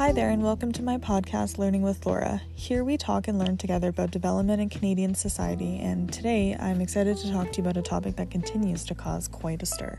Hi there, and welcome to my podcast, Learning with Laura. Here we talk and learn together about development in Canadian society, and today I'm excited to talk to you about a topic that continues to cause quite a stir.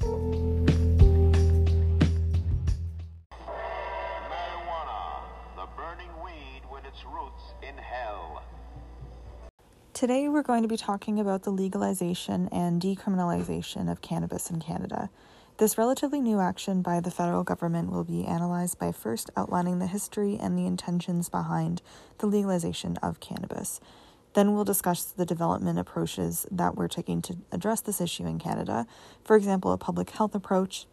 Marijuana, the burning weed with its roots in hell. Today we're going to be talking about the legalization and decriminalization of cannabis in Canada. This relatively new action by the federal government will be analyzed by first outlining the history and the intentions behind the legalization of cannabis. Then we'll discuss the development approaches that we're taking to address this issue in Canada. For example, a public health approach,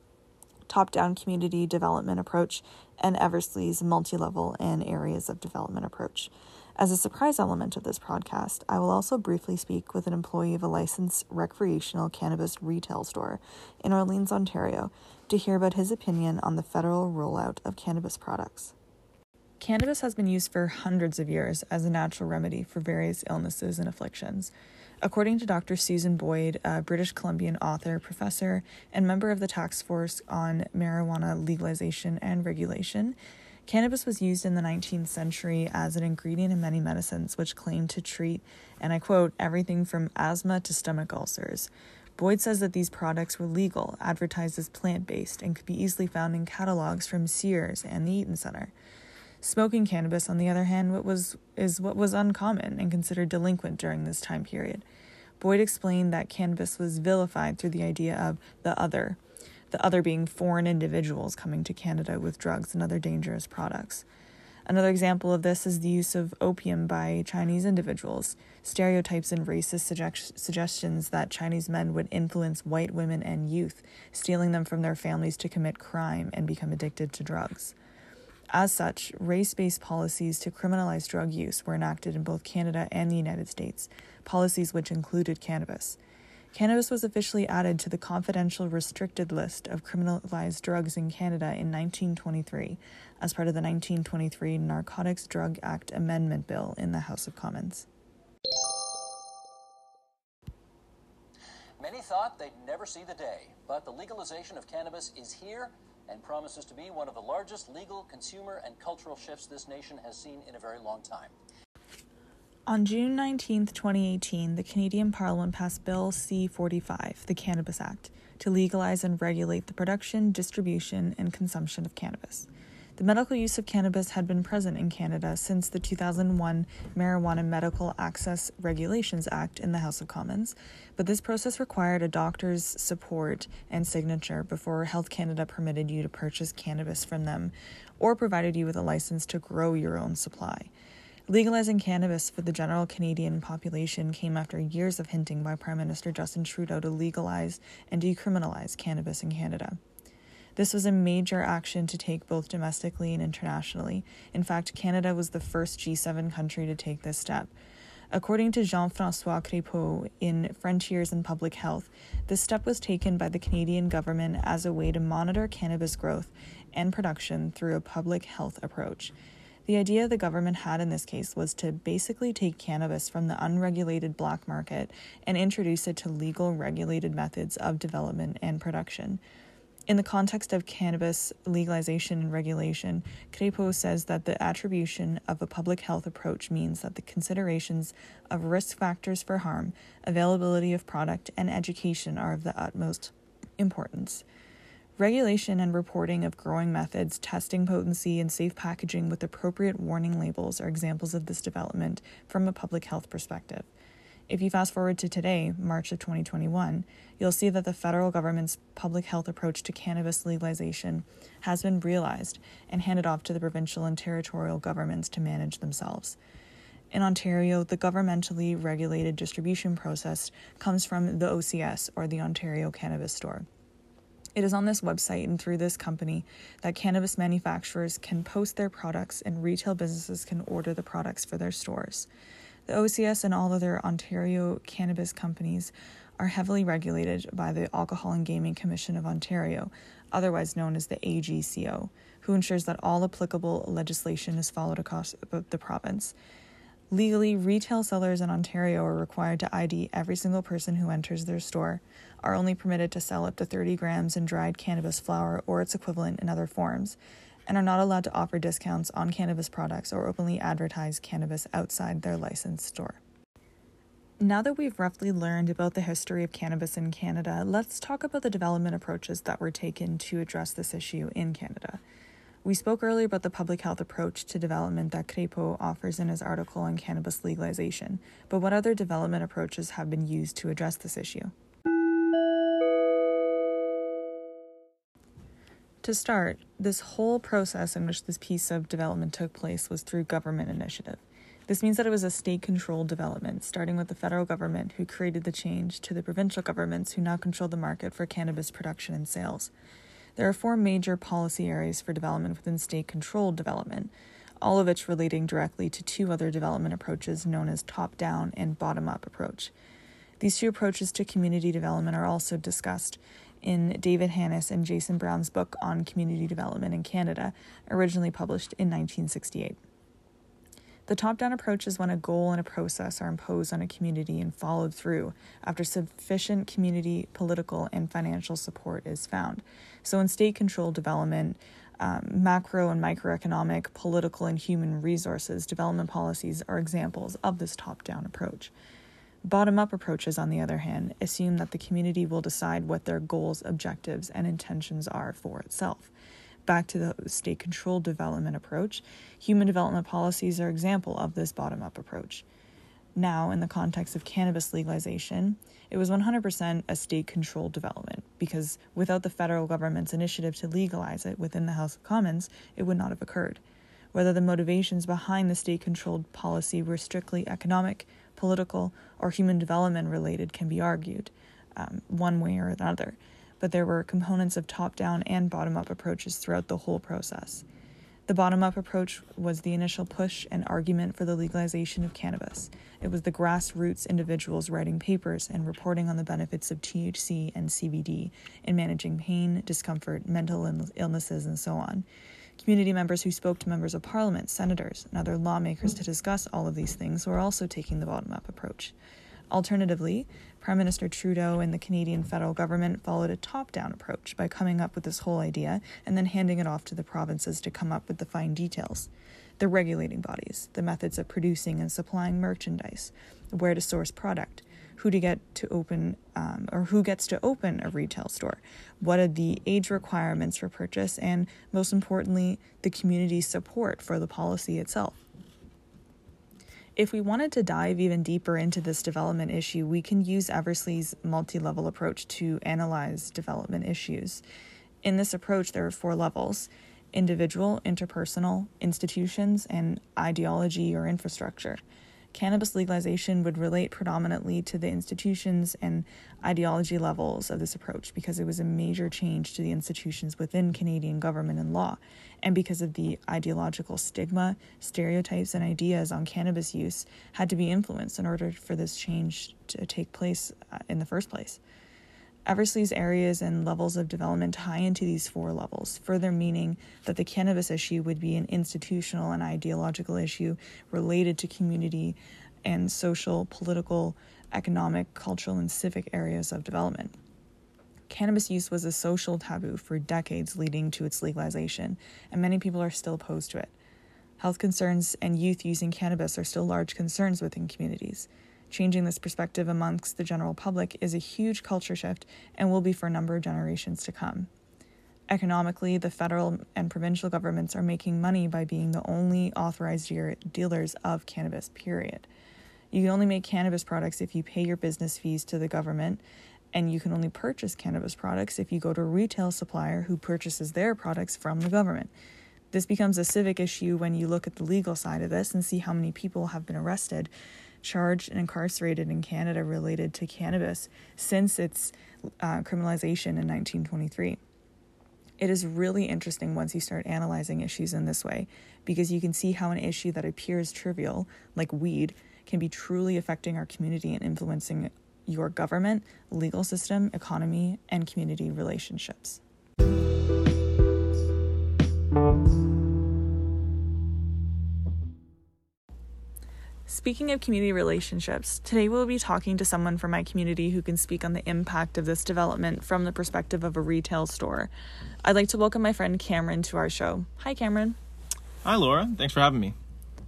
top down community development approach, and Eversley's multi level and areas of development approach. As a surprise element of this podcast, I will also briefly speak with an employee of a licensed recreational cannabis retail store in Orleans, Ontario, to hear about his opinion on the federal rollout of cannabis products. Cannabis has been used for hundreds of years as a natural remedy for various illnesses and afflictions. According to Dr. Susan Boyd, a British Columbian author, professor, and member of the task force on marijuana legalization and regulation, Cannabis was used in the 19th century as an ingredient in many medicines, which claimed to treat, and I quote, everything from asthma to stomach ulcers. Boyd says that these products were legal, advertised as plant based, and could be easily found in catalogs from Sears and the Eaton Center. Smoking cannabis, on the other hand, what was, is what was uncommon and considered delinquent during this time period. Boyd explained that cannabis was vilified through the idea of the other, the other being foreign individuals coming to Canada with drugs and other dangerous products. Another example of this is the use of opium by Chinese individuals, stereotypes and racist suggest- suggestions that Chinese men would influence white women and youth, stealing them from their families to commit crime and become addicted to drugs. As such, race based policies to criminalize drug use were enacted in both Canada and the United States, policies which included cannabis. Cannabis was officially added to the confidential restricted list of criminalized drugs in Canada in 1923 as part of the 1923 Narcotics Drug Act Amendment Bill in the House of Commons. Many thought they'd never see the day, but the legalization of cannabis is here and promises to be one of the largest legal, consumer, and cultural shifts this nation has seen in a very long time. On June 19, 2018, the Canadian Parliament passed Bill C 45, the Cannabis Act, to legalize and regulate the production, distribution, and consumption of cannabis. The medical use of cannabis had been present in Canada since the 2001 Marijuana Medical Access Regulations Act in the House of Commons, but this process required a doctor's support and signature before Health Canada permitted you to purchase cannabis from them or provided you with a license to grow your own supply. Legalizing cannabis for the general Canadian population came after years of hinting by Prime Minister Justin Trudeau to legalize and decriminalize cannabis in Canada. This was a major action to take both domestically and internationally. In fact, Canada was the first G7 country to take this step. According to Jean Francois Crépault in Frontiers in Public Health, this step was taken by the Canadian government as a way to monitor cannabis growth and production through a public health approach. The idea the government had in this case was to basically take cannabis from the unregulated black market and introduce it to legal, regulated methods of development and production. In the context of cannabis legalization and regulation, Crépault says that the attribution of a public health approach means that the considerations of risk factors for harm, availability of product, and education are of the utmost importance. Regulation and reporting of growing methods, testing potency, and safe packaging with appropriate warning labels are examples of this development from a public health perspective. If you fast forward to today, March of 2021, you'll see that the federal government's public health approach to cannabis legalization has been realized and handed off to the provincial and territorial governments to manage themselves. In Ontario, the governmentally regulated distribution process comes from the OCS, or the Ontario Cannabis Store. It is on this website and through this company that cannabis manufacturers can post their products and retail businesses can order the products for their stores. The OCS and all other Ontario cannabis companies are heavily regulated by the Alcohol and Gaming Commission of Ontario, otherwise known as the AGCO, who ensures that all applicable legislation is followed across the province. Legally, retail sellers in Ontario are required to ID every single person who enters their store, are only permitted to sell up to 30 grams in dried cannabis flower or its equivalent in other forms, and are not allowed to offer discounts on cannabis products or openly advertise cannabis outside their licensed store. Now that we've roughly learned about the history of cannabis in Canada, let's talk about the development approaches that were taken to address this issue in Canada. We spoke earlier about the public health approach to development that Crépault offers in his article on cannabis legalization, but what other development approaches have been used to address this issue? To start, this whole process in which this piece of development took place was through government initiative. This means that it was a state controlled development, starting with the federal government, who created the change, to the provincial governments, who now control the market for cannabis production and sales. There are four major policy areas for development within state controlled development, all of which relating directly to two other development approaches known as top down and bottom up approach. These two approaches to community development are also discussed in David Hannis and Jason Brown's book on community development in Canada, originally published in 1968. The top down approach is when a goal and a process are imposed on a community and followed through after sufficient community, political, and financial support is found. So, in state controlled development, um, macro and microeconomic, political, and human resources development policies are examples of this top down approach. Bottom up approaches, on the other hand, assume that the community will decide what their goals, objectives, and intentions are for itself. Back to the state controlled development approach, human development policies are example of this bottom up approach. Now, in the context of cannabis legalization, it was 100% a state controlled development because without the federal government's initiative to legalize it within the House of Commons, it would not have occurred. Whether the motivations behind the state controlled policy were strictly economic, political, or human development related can be argued, um, one way or another, but there were components of top down and bottom up approaches throughout the whole process. The bottom up approach was the initial push and argument for the legalization of cannabis. It was the grassroots individuals writing papers and reporting on the benefits of THC and CBD in managing pain, discomfort, mental illnesses, and so on community members who spoke to members of parliament, senators, and other lawmakers to discuss all of these things were also taking the bottom up approach. Alternatively, Prime Minister Trudeau and the Canadian federal government followed a top down approach by coming up with this whole idea and then handing it off to the provinces to come up with the fine details. The regulating bodies, the methods of producing and supplying merchandise, where to source product, who to get to open um, or who gets to open a retail store, what are the age requirements for purchase, and most importantly, the community support for the policy itself. If we wanted to dive even deeper into this development issue, we can use Eversley's multi level approach to analyze development issues. In this approach, there are four levels individual, interpersonal, institutions, and ideology or infrastructure cannabis legalization would relate predominantly to the institutions and ideology levels of this approach because it was a major change to the institutions within Canadian government and law, and because of the ideological stigma, stereotypes, and ideas on cannabis use had to be influenced in order for this change to take place uh, in the first place. Eversley's areas and levels of development tie into these four levels, further meaning that the cannabis issue would be an institutional and ideological issue related to community and social, political, economic, cultural, and civic areas of development. Cannabis use was a social taboo for decades leading to its legalization, and many people are still opposed to it. Health concerns and youth using cannabis are still large concerns within communities. Changing this perspective amongst the general public is a huge culture shift and will be for a number of generations to come. Economically, the federal and provincial governments are making money by being the only authorized dealers of cannabis, period. You can only make cannabis products if you pay your business fees to the government, and you can only purchase cannabis products if you go to a retail supplier who purchases their products from the government. This becomes a civic issue when you look at the legal side of this and see how many people have been arrested charged and incarcerated in Canada related to cannabis since its uh, criminalization in 1923. It is really interesting once you start analyzing issues in this way because you can see how an issue that appears trivial, like weed, can be truly affecting our community and influencing your government, legal system, economy, and community relationships. Speaking of community relationships, today we'll be talking to someone from my community who can speak on the impact of this development from the perspective of a retail store. I'd like to welcome my friend Cameron to our show. Hi, Cameron. Hi, Laura. Thanks for having me.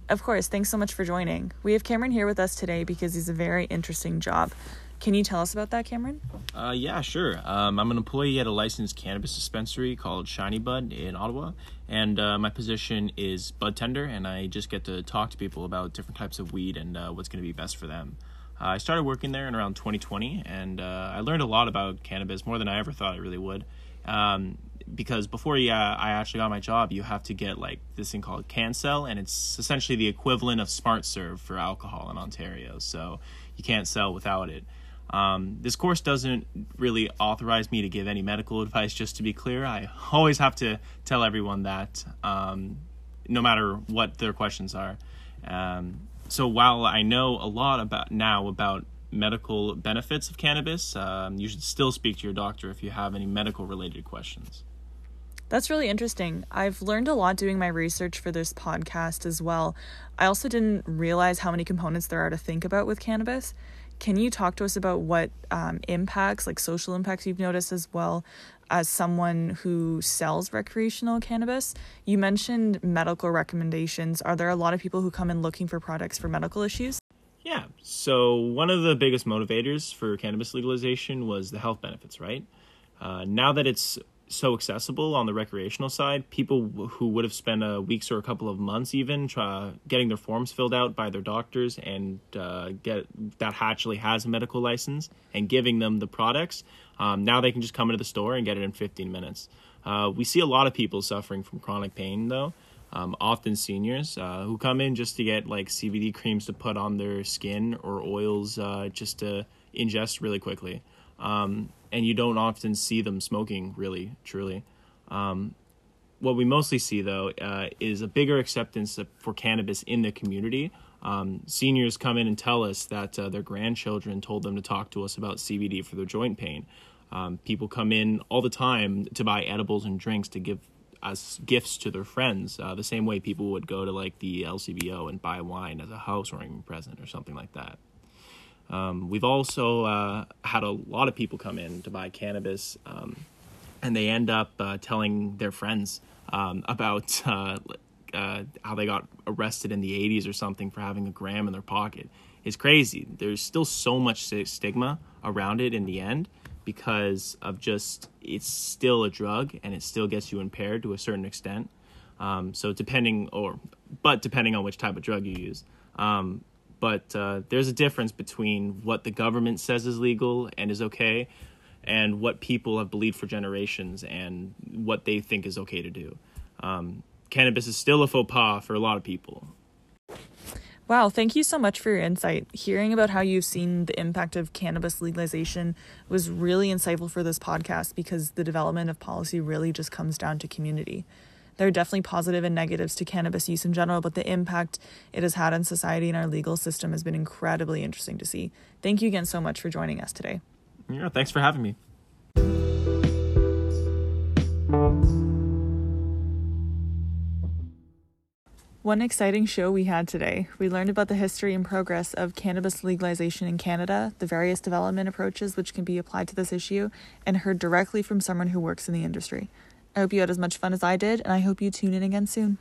Of course, thanks so much for joining. We have Cameron here with us today because he's a very interesting job. Can you tell us about that, Cameron? Uh, yeah, sure. Um, I'm an employee at a licensed cannabis dispensary called Shiny Bud in Ottawa, and uh, my position is bud tender, and I just get to talk to people about different types of weed and uh, what's going to be best for them. Uh, I started working there in around 2020, and uh, I learned a lot about cannabis, more than I ever thought I really would. Um, because before yeah, I actually got my job, you have to get like this thing called CanSell, and it's essentially the equivalent of SmartServe for alcohol in Ontario. So you can't sell without it. Um, this course doesn't really authorize me to give any medical advice, just to be clear. I always have to tell everyone that, um, no matter what their questions are. Um, so while I know a lot about now about medical benefits of cannabis, um, you should still speak to your doctor if you have any medical related questions. That's really interesting. I've learned a lot doing my research for this podcast as well. I also didn't realize how many components there are to think about with cannabis. Can you talk to us about what um, impacts, like social impacts, you've noticed as well as someone who sells recreational cannabis? You mentioned medical recommendations. Are there a lot of people who come in looking for products for medical issues? Yeah. So, one of the biggest motivators for cannabis legalization was the health benefits, right? Uh, now that it's so accessible on the recreational side. People who would have spent a weeks or a couple of months even try, getting their forms filled out by their doctors and uh, get that actually has a medical license and giving them the products. Um, now they can just come into the store and get it in 15 minutes. Uh, we see a lot of people suffering from chronic pain though. Um, often seniors uh, who come in just to get like CBD creams to put on their skin or oils uh, just to ingest really quickly. Um, and you don't often see them smoking really truly. Um, what we mostly see though uh, is a bigger acceptance for cannabis in the community. Um, seniors come in and tell us that uh, their grandchildren told them to talk to us about cbd for their joint pain. Um, people come in all the time to buy edibles and drinks to give as gifts to their friends uh, the same way people would go to like the lcbo and buy wine as a housewarming present or something like that um, we've also uh, had a lot of people come in to buy cannabis, um, and they end up uh, telling their friends um, about uh, uh how they got arrested in the 80s or something for having a gram in their pocket. It's crazy. There's still so much stigma around it in the end because of just it's still a drug and it still gets you impaired to a certain extent. Um, so depending or but depending on which type of drug you use. Um, but uh, there's a difference between what the government says is legal and is okay and what people have believed for generations and what they think is okay to do. Um, cannabis is still a faux pas for a lot of people. Wow, thank you so much for your insight. Hearing about how you've seen the impact of cannabis legalization was really insightful for this podcast because the development of policy really just comes down to community there are definitely positive and negatives to cannabis use in general, but the impact it has had on society and our legal system has been incredibly interesting to see. Thank you again so much for joining us today. Yeah, thanks for having me. One exciting show we had today. We learned about the history and progress of cannabis legalization in Canada, the various development approaches which can be applied to this issue, and heard directly from someone who works in the industry. I hope you had as much fun as I did, and I hope you tune in again soon.